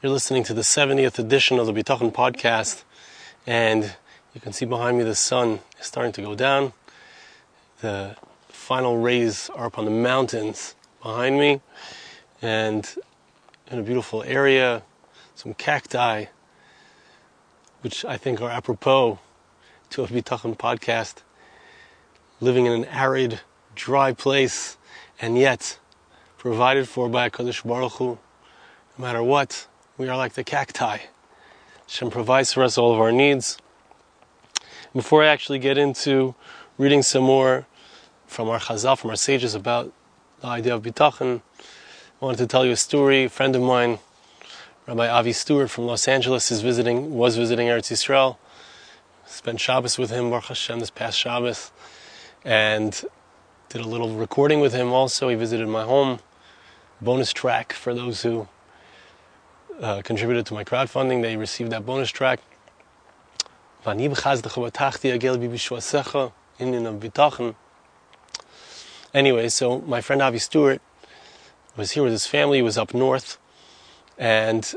You're listening to the 70th edition of the Bitachon podcast, and you can see behind me the sun is starting to go down. The final rays are up on the mountains behind me, and in a beautiful area, some cacti, which I think are apropos to a Bitachon podcast. Living in an arid, dry place, and yet provided for by a Kadosh Baruch Hu, no matter what we are like the cacti. Hashem provides for us all of our needs. Before I actually get into reading some more from our Chazal, from our sages about the idea of bitachon, I wanted to tell you a story. A friend of mine, Rabbi Avi Stewart from Los Angeles, is visiting, was visiting Eretz Yisrael. Spent Shabbos with him, Baruch Hashem, this past Shabbos, and did a little recording with him. Also, he visited my home. Bonus track for those who uh, contributed to my crowdfunding. They received that bonus track. Anyway, so my friend Avi Stewart was here with his family. He was up north, and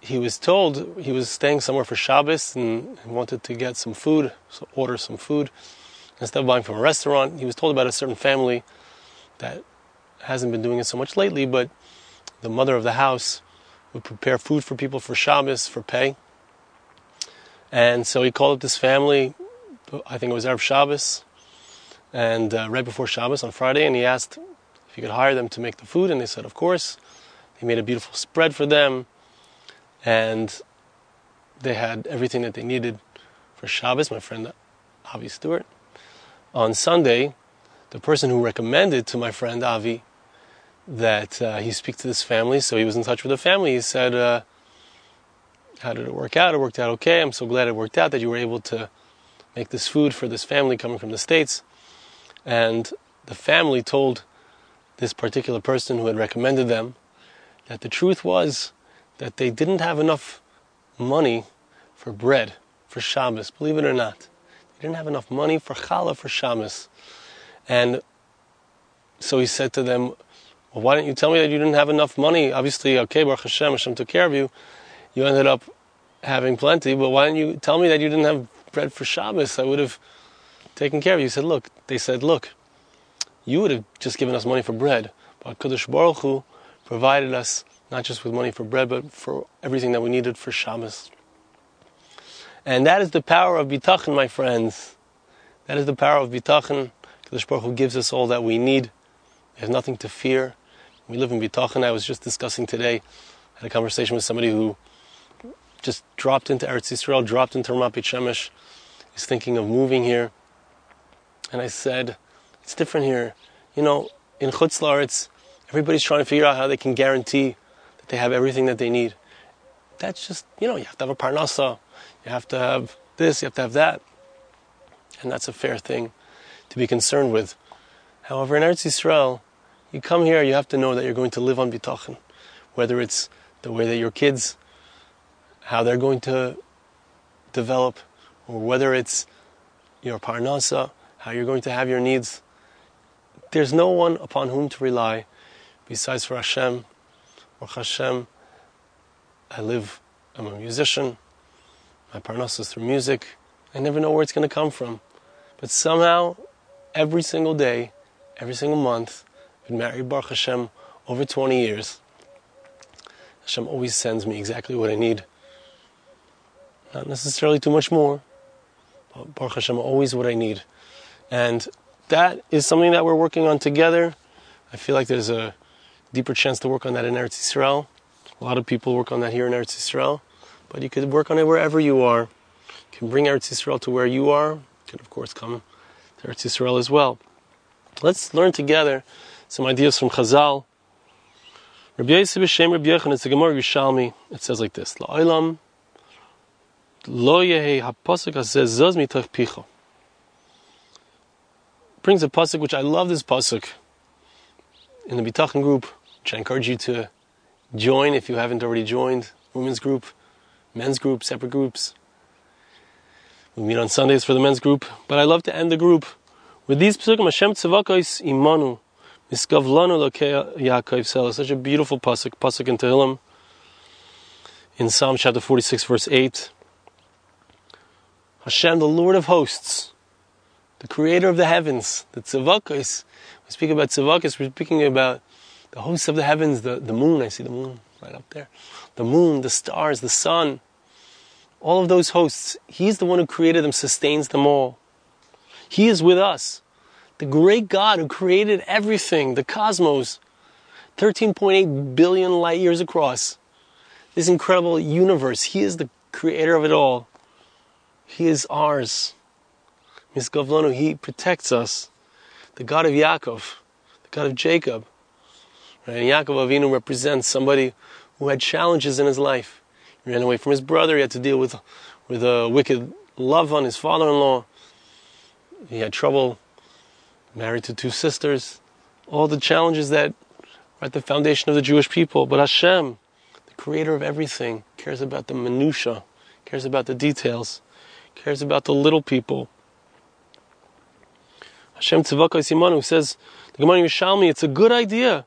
he was told he was staying somewhere for Shabbos and wanted to get some food, so order some food. Instead of buying from a restaurant, he was told about a certain family that hasn't been doing it so much lately, but the mother of the house would prepare food for people for Shabbos for pay. And so he called up this family. I think it was Erev Shabbos, and uh, right before Shabbos on Friday, and he asked if he could hire them to make the food, and they said, of course. He made a beautiful spread for them, and they had everything that they needed for Shabbos. My friend Avi Stewart. On Sunday, the person who recommended to my friend Avi that uh, he speak to this family. So he was in touch with the family. He said, uh, "How did it work out? It worked out okay. I'm so glad it worked out that you were able to make this food for this family coming from the states." And the family told this particular person who had recommended them that the truth was that they didn't have enough money for bread for Shabbos. Believe it or not, they didn't have enough money for challah for Shabbos. And so he said to them, well, why didn't you tell me that you didn't have enough money? Obviously, okay, Baruch Hashem, Hashem took care of you. You ended up having plenty, but why didn't you tell me that you didn't have bread for Shabbos? I would have taken care of you. He said, look, they said, look, you would have just given us money for bread, but Kadosh Baruch Hu provided us not just with money for bread, but for everything that we needed for Shabbos. And that is the power of bitachon, my friends. That is the power of bitachon. Kadosh Baruch Hu gives us all that we need. We have nothing to fear. We live in Bitachon. I was just discussing today, had a conversation with somebody who just dropped into Eretz Yisrael, dropped into Ramat Shemesh, is thinking of moving here. And I said, it's different here. You know, in Chutz La'aretz, everybody's trying to figure out how they can guarantee that they have everything that they need. That's just, you know, you have to have a parnasa, you have to have this, you have to have that. And that's a fair thing to be concerned with. However, in Eretz Yisrael, you come here, you have to know that you're going to live on bitachon, whether it's the way that your kids, how they're going to develop, or whether it's your parnasa, how you're going to have your needs. There's no one upon whom to rely besides for Hashem or Hashem. I live, I'm a musician, my parnasa is through music. I never know where it's going to come from. But somehow, every single day, every single month, been married Baruch Hashem over 20 years. Hashem always sends me exactly what I need. Not necessarily too much more, but Baruch Hashem always what I need. And that is something that we're working on together. I feel like there's a deeper chance to work on that in Eretz Yisrael. A lot of people work on that here in Eretz Yisrael, but you could work on it wherever you are. You can bring Eretz Yisrael to where you are. You can, of course, come to Eretz Yisrael as well. Let's learn together some ideas from Chazal. Rabbi Rabbi Yochanan, it's Gemara Yerushalmi. It says like this: La'olam lo yehi hapasuk. Brings a pasuk which I love. This pasuk in the Bitachon group, which I encourage you to join if you haven't already joined. Women's group, men's group, separate groups. We meet on Sundays for the men's group, but I love to end the group with these pasukim. Hashem imanu Miskavlanu Yaakov Such a beautiful pasuk, pasuk in Tehillim. in Psalm chapter 46, verse 8. Hashem, the Lord of hosts, the creator of the heavens, the tzavakos. We speak about tzavakos, we're speaking about the hosts of the heavens, the, the moon. I see the moon right up there. The moon, the stars, the sun. All of those hosts, He's the one who created them, sustains them all. He is with us. The great God who created everything, the cosmos, 13.8 billion light years across. This incredible universe. He is the creator of it all. He is ours. Miskavlonu, He protects us. The God of Yaakov, the God of Jacob. Right? And Yaakov Avinu represents somebody who had challenges in his life. He ran away from his brother. He had to deal with, with a wicked Lavan his father-in-law. He had trouble married to two sisters. All the challenges that are at the foundation of the Jewish people. But Hashem, the creator of everything, cares about the minutiae, cares about the details, cares about the little people. Hashem Tzivakos imanu says, the Gemara Yerushalmi, it's a good idea.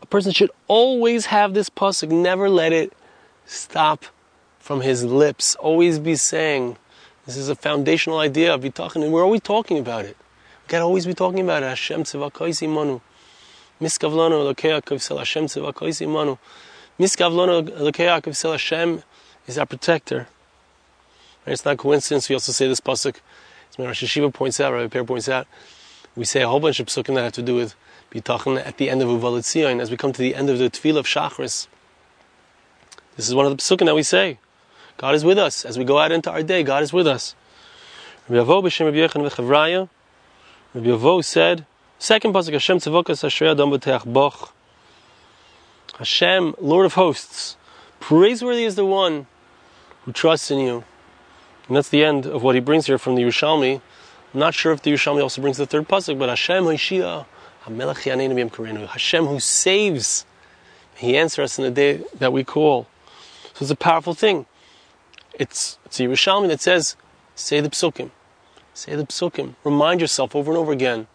A person should always have this pasuk, never let it stop from his lips. Always be saying, this is a foundational idea of talking, and we're always talking about it. Gotta always be talking about it. Hashem Tzivakos imanu. Miskavlano Lakeakov Hashem Tzivakos imanu. Miskavlano Lakeakov Hashem is our protector. And It's not coincidence. We also say this pasuk as Rosh Hashiva points out, Rabbi Per points out, we say a whole bunch of psukim that have to do with bitachon at the end of Uvalit as we come to the end of the Tefillah of Shachris. This is one of the psukim that we say. God is with us as we go out into our day. God is with us. Rabbi Yavo b'shem Rabbi Yechon. Rabbi Yavo said, second pasuk Hashem tzevokas ashrei adam b'teach boch. Hashem, Lord of hosts, praiseworthy is the one who trusts in you. And that's the end of what he brings here from the Yerushalmi. I'm not sure if the Yerushalmi also brings the third pasuk, but Hashem Hoshia, Hashem who saves, He answers us in the day that we call. So it's a powerful thing. It's it's a Yerushalmi that says, say the psukim, say the psukim, remind yourself over and over again.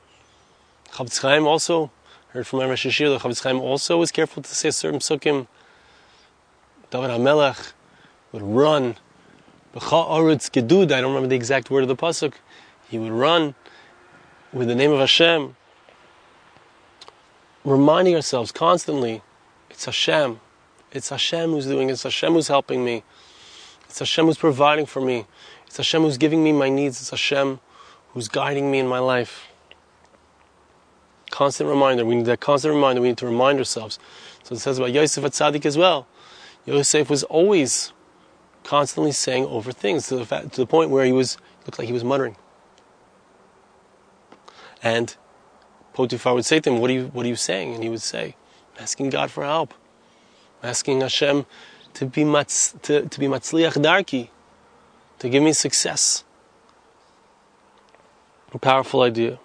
Chofetz Chaim also heard from Rosh Hashir. The Chofetz Chaim also was careful to say certain psukim. David HaMelech would run Gedud, I don't remember the exact word of the pasuk. He would run with the name of Hashem, reminding ourselves constantly, it's Hashem. It's Hashem who's doing it. It's Hashem who's helping me. It's Hashem who's providing for me. It's Hashem who's giving me my needs. It's Hashem who's guiding me in my life. Constant reminder. We need that constant reminder. We need to remind ourselves. So it says about Yosef at Tzaddik as well. Yosef was always constantly saying over things to the, to the point where he was looked like he was muttering. And Potiphar would say to him, "What are you What are you saying?" And he would say, "I'm asking God for help, I'm asking Hashem to be matz, to, to be matzliach darki, to give me success." A powerful idea.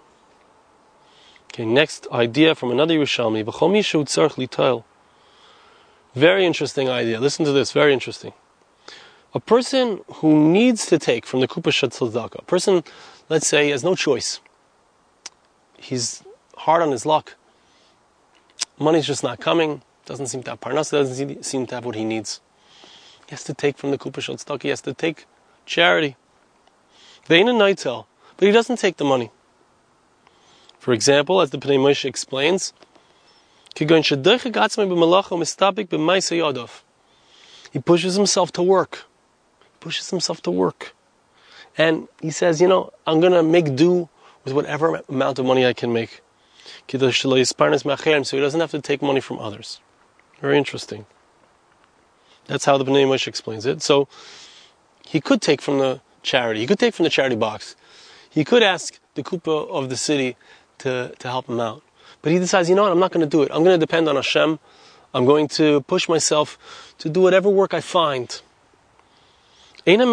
Okay, next idea from another Yerushalmi. Very interesting idea. Listen to this. Very interesting a person who needs to take from the Kupa Tzedakah, a person, let's say, has no choice. He's hard on his luck. Money's just not coming. Doesn't seem to have parnas. Doesn't seem to have what he needs. He has to take from the Kupa Tzedakah. He has to take charity. Vein and Nightel, but he doesn't take the money. For example, as the Pnei Moshe explains, he pushes himself to work He pushes himself to work. And he says, you know, I'm going to make do with whatever amount of money I can make. So he doesn't have to take money from others. Very interesting. That's how the Pnei Moshe explains it. So he could take from the charity. He could take from the charity box. He could ask the kupa of the city to, to help him out. But he decides, you know what, I'm not going to do it. I'm going to depend on Hashem. I'm going to push myself to do whatever work I find. He will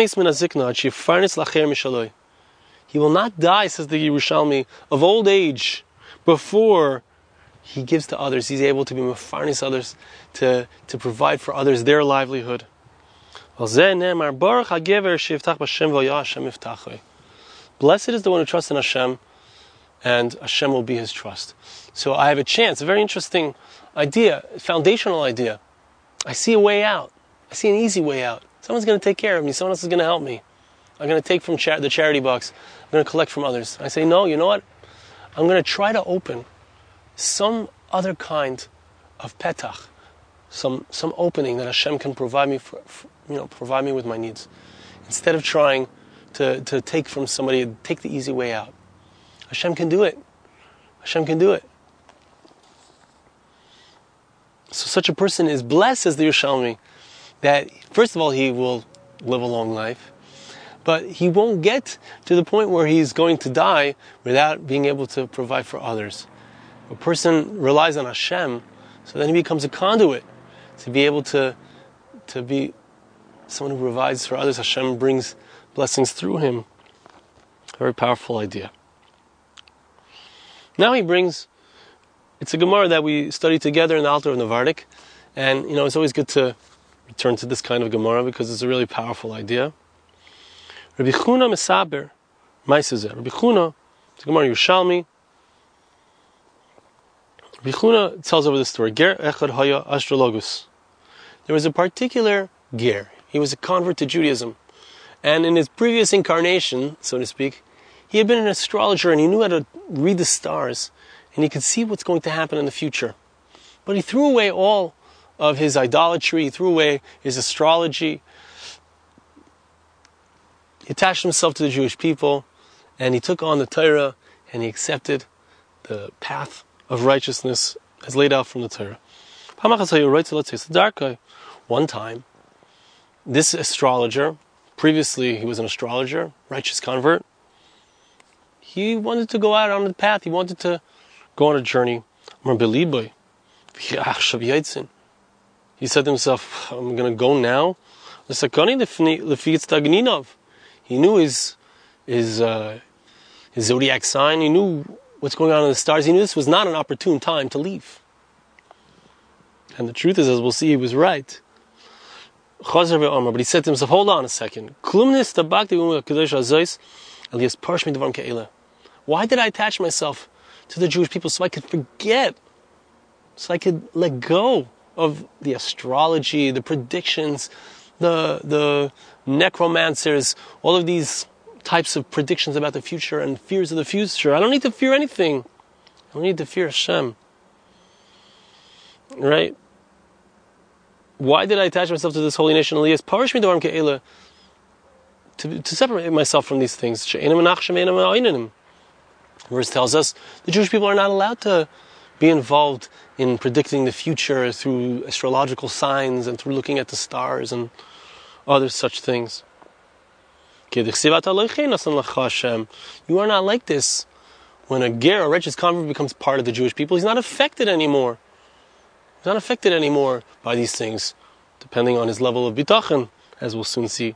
not die, says the Yerushalmi, of old age before he gives to others. He's able to be mafarnis others, to, to provide for others their livelihood. Blessed is the one who trusts in Hashem, and Hashem will be his trust. So I have a chance, a very interesting idea, foundational idea. I see a way out. I see an easy way out. Someone's going to take care of me. Someone else is going to help me. I'm going to take from the charity box. I'm going to collect from others. I say, no, you know what? I'm going to try to open some other kind of petach, some, some opening that Hashem can provide me for, for, you know, provide me with my needs. Instead of trying to, to take from somebody, take the easy way out. Hashem can do it. Hashem can do it. So such a person is blessed, as the Yerushalmi, that first of all he will live a long life, but he won't get to the point where he's going to die without being able to provide for others. A person relies on Hashem, so then he becomes a conduit to be able to, to be someone who provides for others. Hashem brings blessings through him. Very powerful idea. Now he brings, it's a Gemara that we study together in the Alter of Navardik, and you know it's always good to return to this kind of Gemara because it's a really powerful idea. Rabbi Chuna Mesaber, Maisezeh. Rabbi Chuna, it's a Gemara Yerushalmi. Rabbi Chuna tells over the story. Ger Echad Astrologus. There was a particular ger. He was a convert to Judaism. And in his previous incarnation, so to speak, he had been an astrologer and he knew how to read the stars and he could see what's going to happen in the future. But he threw away all of his idolatry, he threw away his astrology. He attached himself to the Jewish people and he took on the Torah and he accepted the path of righteousness as laid out from the Torah. One time, this astrologer, previously he was an astrologer, righteous convert, he wanted to go out on the path, he wanted to go on a journey. He said to himself, I'm going to go now. He knew his, his, uh, his zodiac sign, he knew what's going on in the stars, he knew this was not an opportune time to leave. And the truth is, as we'll see, he was right. But he said to himself, hold on a second. Why did I attach myself to the Jewish people so I could forget, so I could let go of the astrology, the predictions, the, the necromancers, all of these types of predictions about the future and fears of the future. I don't need to fear anything. I don't need to fear Hashem. Right? Why did I attach myself to this holy nation, Elias? Parish me to, to separate myself from these things verse tells us the Jewish people are not allowed to be involved in predicting the future through astrological signs and through looking at the stars and other such things. You are not like this. When a ger, a righteous convert, becomes part of the Jewish people, he's not affected anymore. He's not affected anymore by these things, depending on his level of bitachon, as we'll soon see.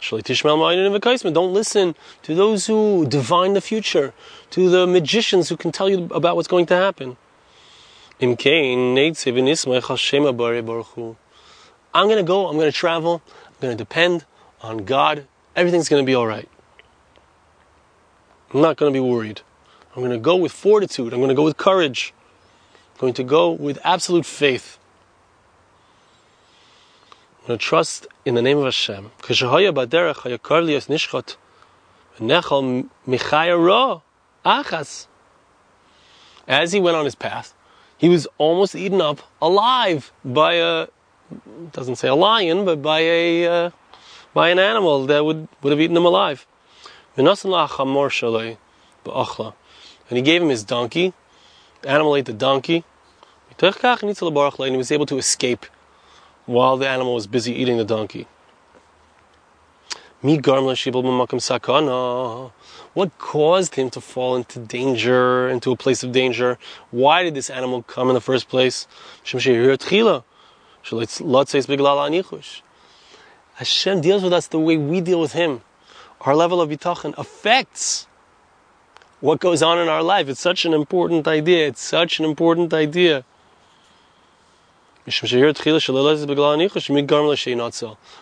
Don't listen to those who divine the future, to the magicians who can tell you about what's going to happen. I'm going to go, I'm going to travel, I'm going to depend on God. Everything's going to be all right. I'm not going to be worried. I'm going to go with fortitude. I'm going to go with courage. Going to go with absolute faith. I'm going to trust in the name of Hashem. As he went on his path, he was almost eaten up alive by a doesn't say a lion, but by a uh, by an animal that would, would have eaten him alive. And he gave him his donkey. The animal ate the donkey. And he was able to escape while the animal was busy eating the donkey. What caused him to fall into danger, into a place of danger? Why did this animal come in the first place? Hashem deals with us the way we deal with Him. Our level of bitachon affects what goes on in our life. It's such an important idea. It's such an important idea.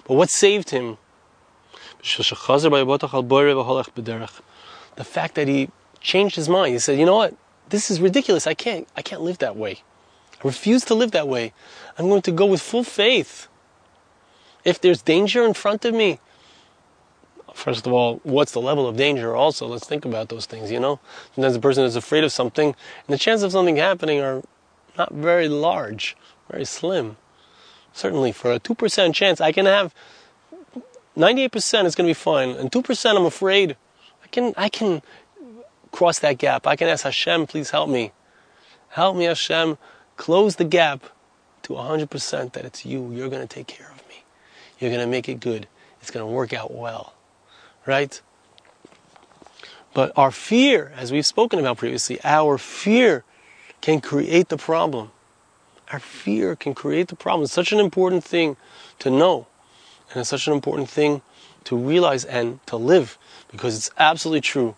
But what saved him? The fact that he changed his mind. He said, you know what? This is ridiculous. I can't, I can't live that way. I refuse to live that way. I'm going to go with full faith. If there's danger in front of me, first of all, what's the level of danger also? Let's think about those things, you know? Sometimes a person is afraid of something, and the chances of something happening are not very large, very slim. Certainly, for a 2% chance, I can have 98% is going to be fine, and 2% I'm afraid. I can, I can cross that gap. I can ask Hashem, please help me. Help me, Hashem, close the gap to 100% that it's you. You're going to take care of me. You're going to make it good. It's going to work out well. Right? But our fear, as we've spoken about previously, our fear can create the problem. Our fear can create the problem. It's such an important thing to know. And it's such an important thing to realize and to live because it's absolutely true.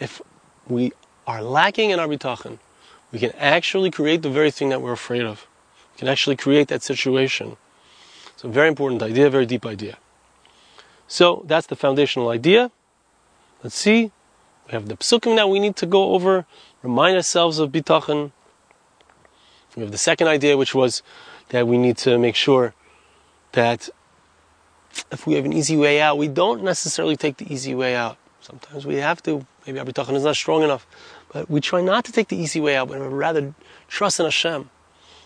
If we are lacking in our bitachon, we can actually create the very thing that we're afraid of. We can actually create that situation. It's a very important idea, very deep idea. So that's the foundational idea. Let's see. We have the psukim that we need to go over, remind ourselves of bitachon. We have the second idea, which was that we need to make sure that if we have an easy way out, we don't necessarily take the easy way out. Sometimes we have to. Maybe our bitachon is not strong enough, but we try not to take the easy way out, but rather trust in Hashem.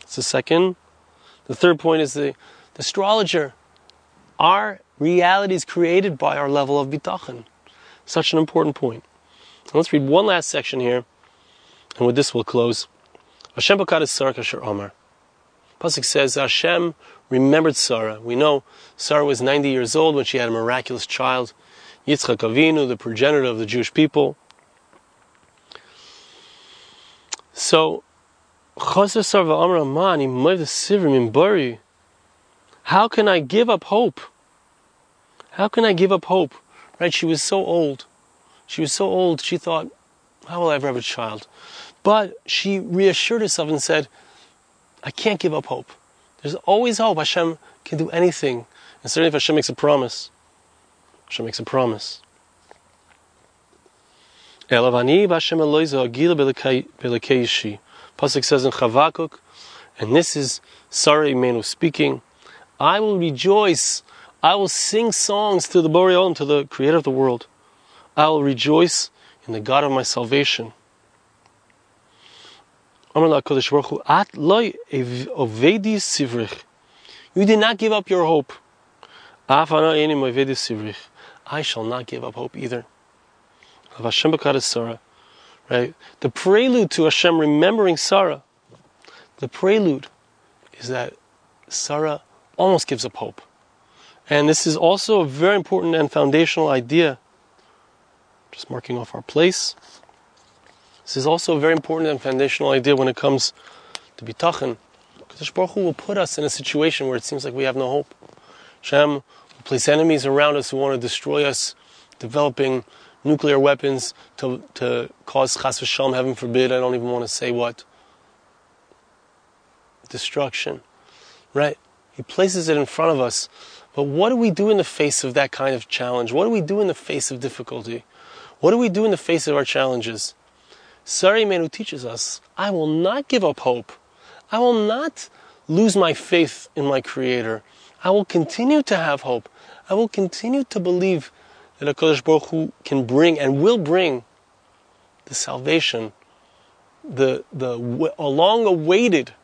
It's the second. The third point is the, the astrologer. Our reality is created by our level of bitachon. Such an important point. let's read one last section here, and with this we'll close. Hashem Bakat is Sarah Kasher Omar. Pasuk says Hashem remembered Sarah. We know Sarah was 90 years old when she had a miraculous child, Yitzchak Avinu, the progenitor of the Jewish people. So, how can I give up hope? How can I give up hope? Right? She was so old. She was so old, she thought, how will I ever have a child? But she reassured herself and said, I can't give up hope. There's always hope. Hashem can do anything. And certainly if Hashem makes a promise, Hashem makes a promise. Pasuk says in Chavakuk, and this is Sarah Imenu speaking, I will rejoice, I will sing songs to the Boreal, and to the Creator of the world. I will rejoice in the God of my salvation. You did not give up your hope. I shall not give up hope either. Right? The prelude to Hashem remembering Sarah, the prelude is that Sarah almost gives up hope. And this is also a very important and foundational idea. Just marking off our place. This is also a very important and foundational idea when it comes to bitachon. Because Baruch Hu will put us in a situation where it seems like we have no hope. Hashem will place enemies around us who want to destroy us, developing nuclear weapons to, to cause chas v'shalom, heaven forbid, I don't even want to say what. Destruction. Right? He places it in front of us. But what do we do in the face of that kind of challenge? What do we do in the face of difficulty? What do we do in the face of our challenges? Sarah Imenu teaches us, I will not give up hope. I will not lose my faith in my Creator. I will continue to have hope. I will continue to believe that a HaKadosh Baruch Hu can bring and will bring the salvation, the, the long awaited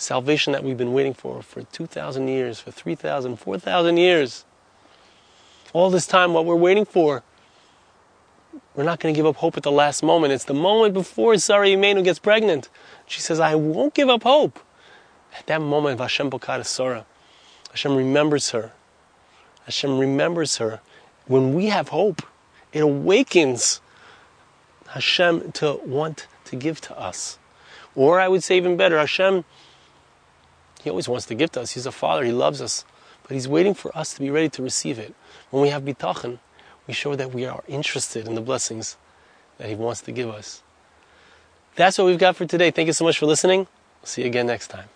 salvation that we've been waiting for for 2,000 years, for 3,000, 4,000 years. All this time, what we're waiting for we're not going to give up hope at the last moment. It's the moment before Sarah Imenu gets pregnant. She says, I won't give up hope. At that moment, Hashem Bokat Sarah. Hashem remembers her. Hashem remembers her. When we have hope, it awakens Hashem to want to give to us. Or I would say even better, Hashem, He always wants to give to us. He's a Father, He loves us. But He's waiting for us to be ready to receive it. When we have bitachon, we show that we are interested in the blessings that He wants to give us. That's what we've got for today. Thank you so much for listening. We'll see you again next time.